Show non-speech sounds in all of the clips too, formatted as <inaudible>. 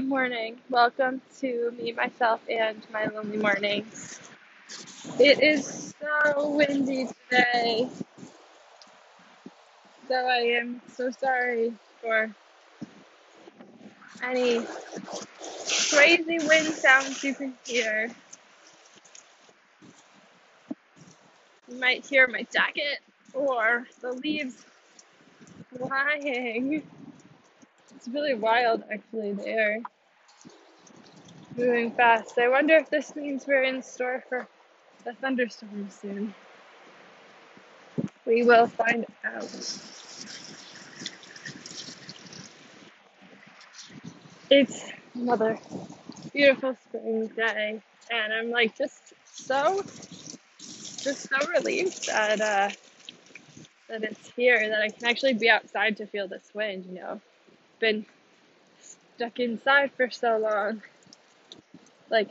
Good morning. Welcome to me, myself, and my lonely mornings. It is so windy today, so I am so sorry for any crazy wind sounds you can hear. You might hear my jacket or the leaves flying. It's really wild, actually. They are moving fast. I wonder if this means we're in store for a thunderstorm soon. We will find out. It's another beautiful spring day, and I'm like just so, just so relieved that uh, that it's here, that I can actually be outside to feel this wind. You know, been stuck inside for so long. Like,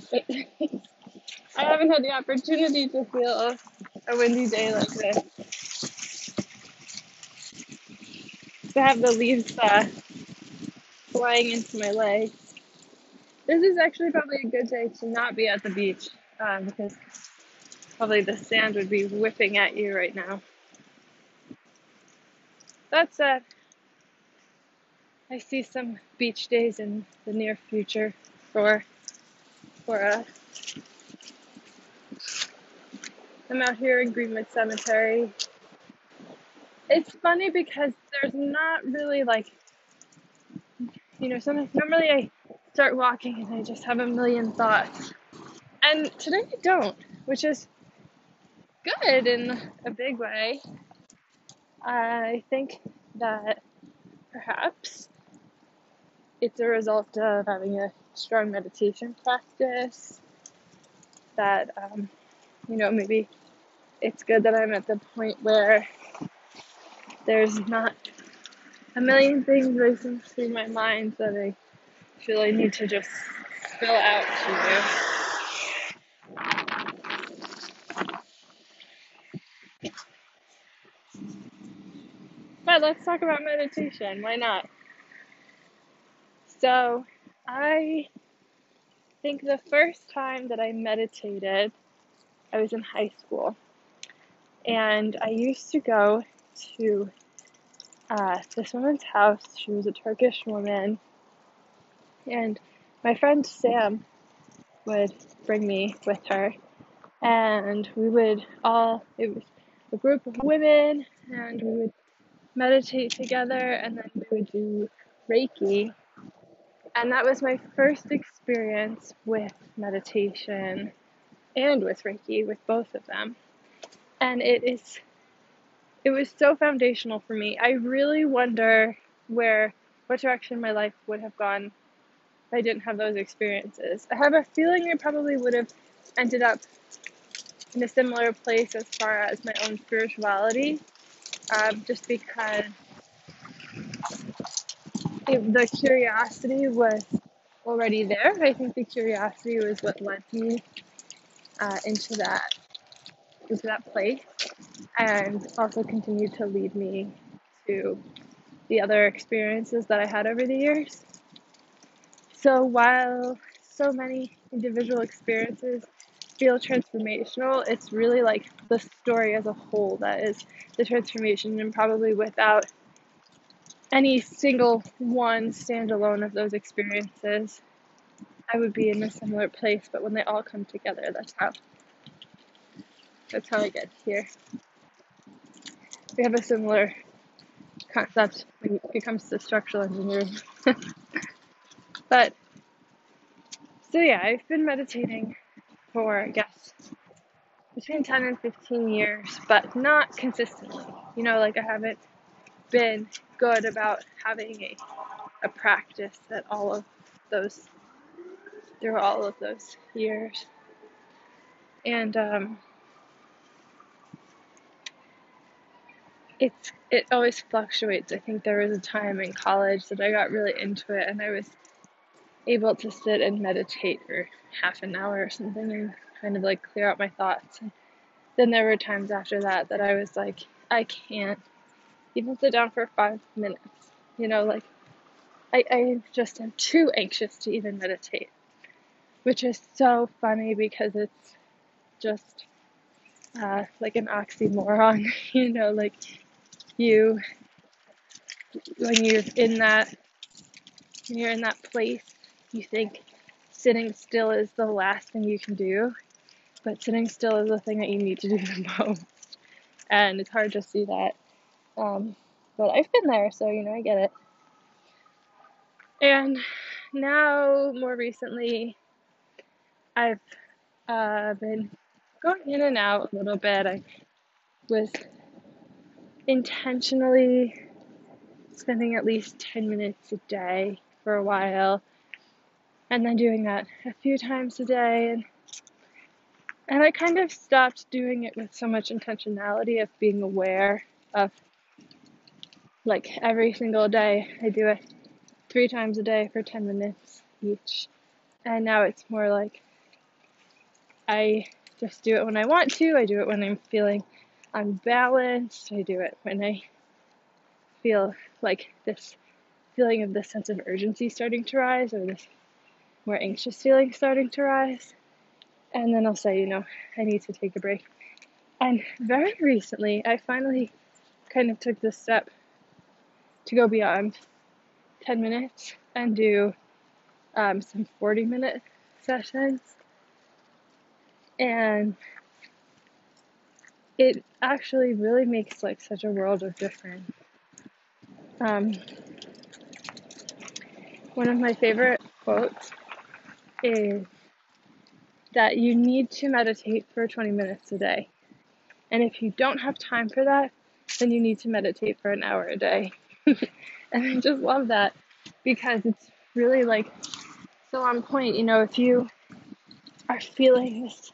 <laughs> I haven't had the opportunity to feel a windy day like this. To have the leaves uh, flying into my legs. This is actually probably a good day to not be at the beach um, because probably the sand would be whipping at you right now. That said, I see some beach days in the near future for for us. I'm out here in Greenwood Cemetery. It's funny because there's not really like you know, sometimes normally I start walking and I just have a million thoughts. And today I don't, which is good in a big way. I think that perhaps it's a result of having a strong meditation practice. That, um, you know, maybe it's good that I'm at the point where there's not a million things racing through my mind that I feel I need to just spill out to you. But let's talk about meditation. Why not? So, I think the first time that I meditated, I was in high school. And I used to go to uh, this woman's house. She was a Turkish woman. And my friend Sam would bring me with her. And we would all, it was a group of women, and we would meditate together, and then we would do Reiki and that was my first experience with meditation and with Reiki, with both of them. And it is, it was so foundational for me. I really wonder where, what direction my life would have gone if I didn't have those experiences. I have a feeling I probably would have ended up in a similar place as far as my own spirituality, um, just because it, the curiosity was already there. I think the curiosity was what led me uh, into that into that place, and also continued to lead me to the other experiences that I had over the years. So while so many individual experiences feel transformational, it's really like the story as a whole that is the transformation, and probably without any single one standalone of those experiences, I would be in a similar place. But when they all come together, that's how that's how I get here. We have a similar concept when it comes to structural engineering. <laughs> but so yeah, I've been meditating for I guess between 10 and 15 years, but not consistently. You know, like I haven't been good about having a, a practice at all of those through all of those years. And um, it's it always fluctuates. I think there was a time in college that I got really into it and I was able to sit and meditate for half an hour or something and kind of like clear out my thoughts. And then there were times after that that I was like, I can't even sit down for five minutes. You know, like I, I just am too anxious to even meditate, which is so funny because it's just uh, like an oxymoron, <laughs> you know, like you when you're in that when you're in that place, you think sitting still is the last thing you can do, but sitting still is the thing that you need to do <laughs> the most. And it's hard to see that. Um, but I've been there, so you know, I get it. And now, more recently, I've uh, been going in and out a little bit. I was intentionally spending at least 10 minutes a day for a while and then doing that a few times a day and and I kind of stopped doing it with so much intentionality of being aware of like every single day I do it three times a day for 10 minutes each and now it's more like I just do it when I want to I do it when I'm feeling unbalanced I do it when I feel like this feeling of this sense of urgency starting to rise or this more anxious feeling starting to rise. And then I'll say, you know, I need to take a break. And very recently, I finally kind of took this step to go beyond 10 minutes and do um, some 40 minute sessions. And it actually really makes like such a world of difference. Um, one of my favorite quotes is that you need to meditate for 20 minutes a day. And if you don't have time for that, then you need to meditate for an hour a day. <laughs> and I just love that because it's really like so on point. You know, if you are feeling this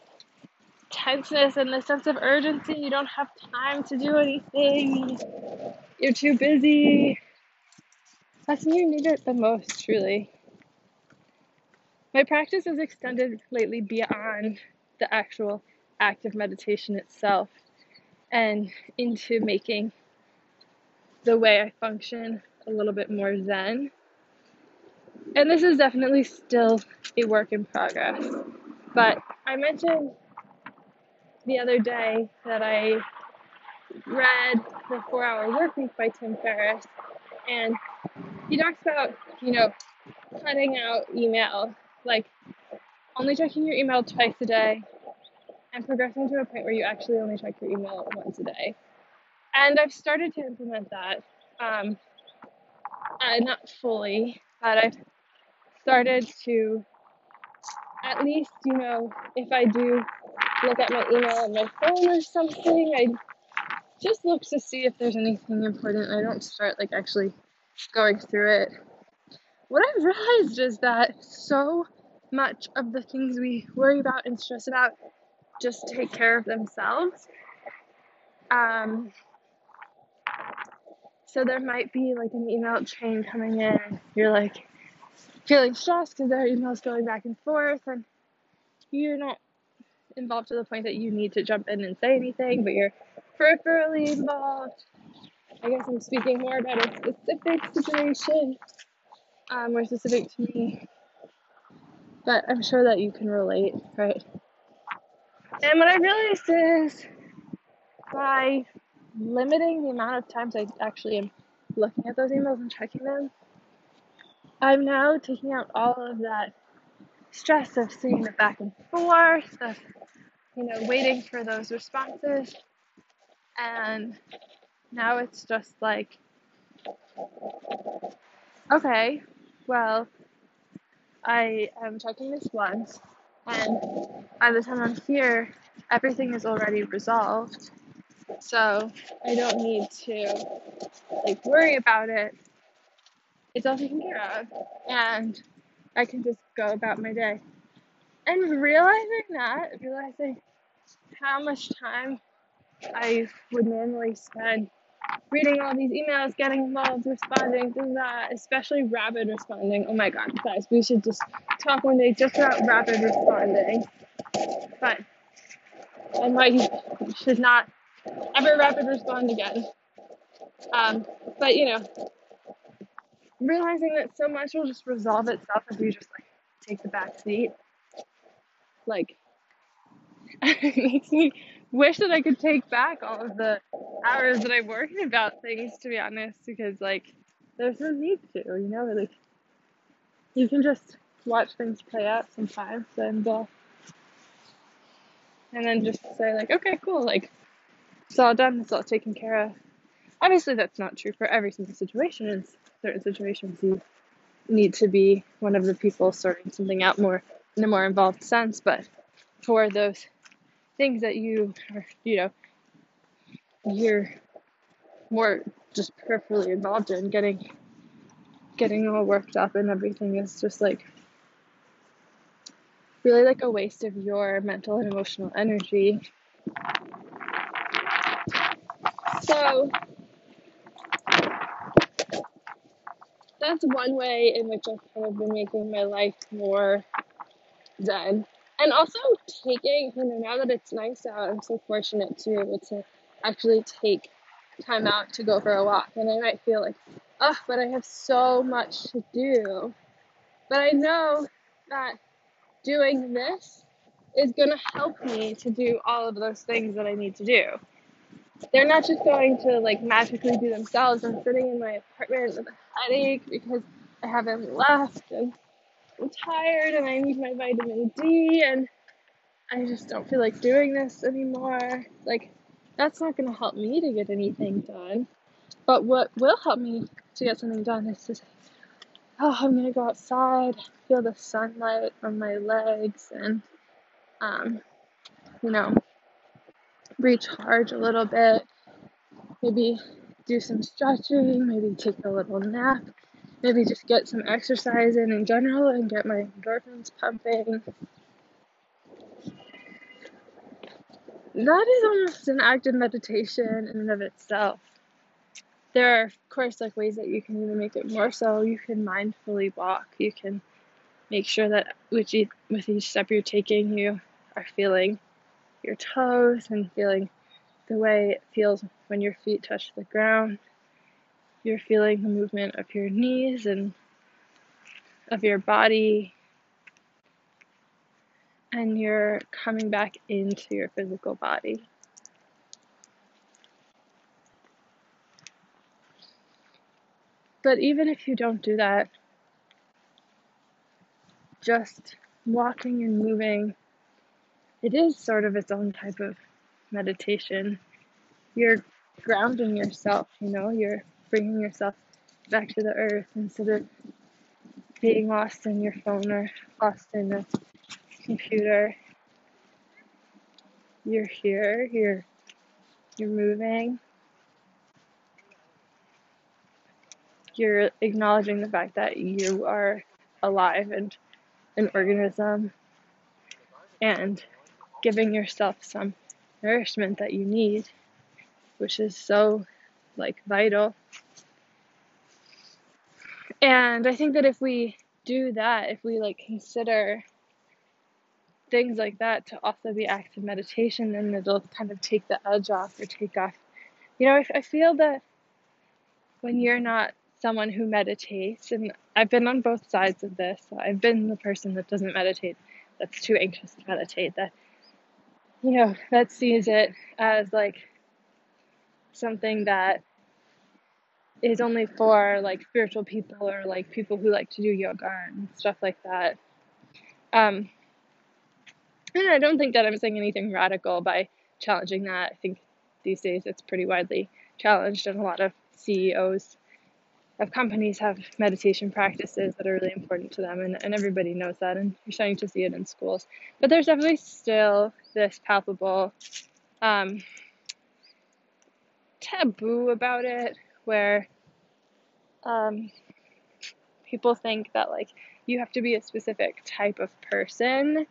tenseness and this sense of urgency, you don't have time to do anything, you're too busy, that's when you need it the most, truly. My practice has extended lately beyond the actual act of meditation itself and into making the way I function a little bit more zen. And this is definitely still a work in progress. But I mentioned the other day that I read The Four Hour Work Week by Tim Ferriss, and he talks about, you know, cutting out email, like only checking your email twice a day and progressing to a point where you actually only check your email once a day. And I've started to implement that. Um, uh, not fully, but I've started to at least, you know, if I do look at my email on my phone or something, I just look to see if there's anything important. I don't start like actually going through it. What I've realized is that so much of the things we worry about and stress about just take care of themselves. Um, so there might be like an email chain coming in. You're like feeling stressed because there are emails going back and forth, and you're not involved to the point that you need to jump in and say anything, but you're peripherally involved. I guess I'm speaking more about a specific situation, um, more specific to me. But I'm sure that you can relate, right? And what I realized is by limiting the amount of times I actually am looking at those emails and checking them, I'm now taking out all of that stress of seeing the back and forth, of you know, waiting for those responses. And now it's just like, okay, well, I am checking this once, and by the time I'm here, everything is already resolved. So I don't need to like worry about it. It's all taken care of, and I can just go about my day. And realizing that, realizing how much time I would normally spend reading all these emails, getting involved, responding to that, especially rapid responding. Oh my god, guys, we should just talk one day just about rapid responding. But I might should not ever rapid respond again. Um, but you know, realizing that so much will just resolve itself if you just like take the back seat. Like <laughs> it makes me wish that I could take back all of the hours that I'm working about things to be honest, because like there's no need to, you know, like you can just watch things play out sometimes and uh, and then just say like, okay, cool, like it's all done, it's all taken care of. Obviously that's not true for every single situation. In certain situations you need to be one of the people sorting something out more in a more involved sense, but for those things that you are, you know, you're more just peripherally involved in getting getting all worked up and everything is just like really like a waste of your mental and emotional energy. So that's one way in which I've kind of been making my life more zen. And also taking, you know, now that it's nice out, I'm so fortunate to be able to actually take time out to go for a walk. And I might feel like, oh, but I have so much to do. But I know that doing this is going to help me to do all of those things that I need to do. They're not just going to like magically do themselves. I'm sitting in my apartment with a headache because I haven't left and I'm tired and I need my vitamin D and I just don't feel like doing this anymore. Like, that's not going to help me to get anything done. But what will help me to get something done is to say, oh, I'm going to go outside, feel the sunlight on my legs, and, um, you know, recharge a little bit. Maybe do some stretching, maybe take a little nap, maybe just get some exercise in in general and get my endorphins pumping. That is almost an act of meditation in and of itself. There are, of course, like ways that you can even make it more so. You can mindfully walk. You can make sure that with each, with each step you're taking, you are feeling your toes and feeling the way it feels when your feet touch the ground. You're feeling the movement of your knees and of your body. And you're coming back into your physical body. But even if you don't do that, just walking and moving, it is sort of its own type of meditation. You're grounding yourself, you know, you're bringing yourself back to the earth instead of being lost in your phone or lost in a computer. You're here, you're you're moving. You're acknowledging the fact that you are alive and an organism and giving yourself some nourishment that you need, which is so like vital. And I think that if we do that, if we like consider things like that to also be acts of meditation, then it'll kind of take the edge off or take off. You know, I, I feel that when you're not someone who meditates, and I've been on both sides of this. I've been the person that doesn't meditate, that's too anxious to meditate, that you know, that sees it as like something that is only for like spiritual people or like people who like to do yoga and stuff like that. Um, and I don't think that I'm saying anything radical by challenging that. I think these days it's pretty widely challenged, and a lot of CEOs of companies have meditation practices that are really important to them, and, and everybody knows that, and you're starting to see it in schools. But there's definitely still this palpable um, taboo about it where um, people think that like you have to be a specific type of person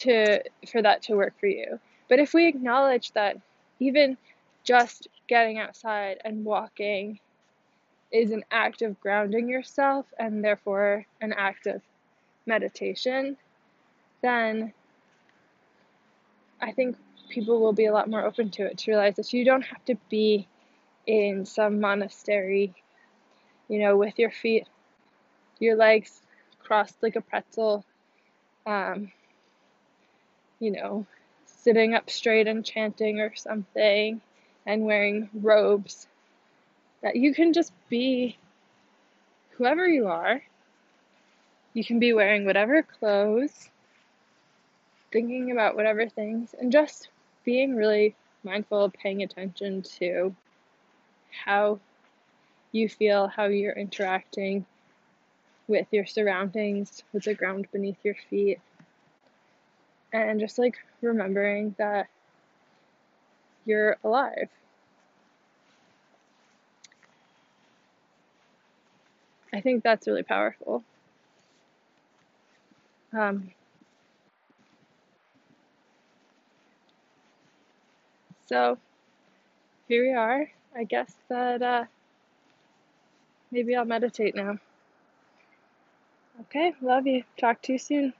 to for that to work for you. But if we acknowledge that even just getting outside and walking is an act of grounding yourself and therefore an act of meditation, then I think people will be a lot more open to it to realize that you don't have to be in some monastery, you know, with your feet your legs crossed like a pretzel, um, you know, sitting up straight and chanting or something, and wearing robes, that you can just be whoever you are. You can be wearing whatever clothes, thinking about whatever things, and just being really mindful, paying attention to how you feel, how you're interacting with your surroundings, with the ground beneath your feet, and just like remembering that you're alive. I think that's really powerful. Um, so here we are. I guess that uh, maybe I'll meditate now. Okay, love you. Talk to you soon.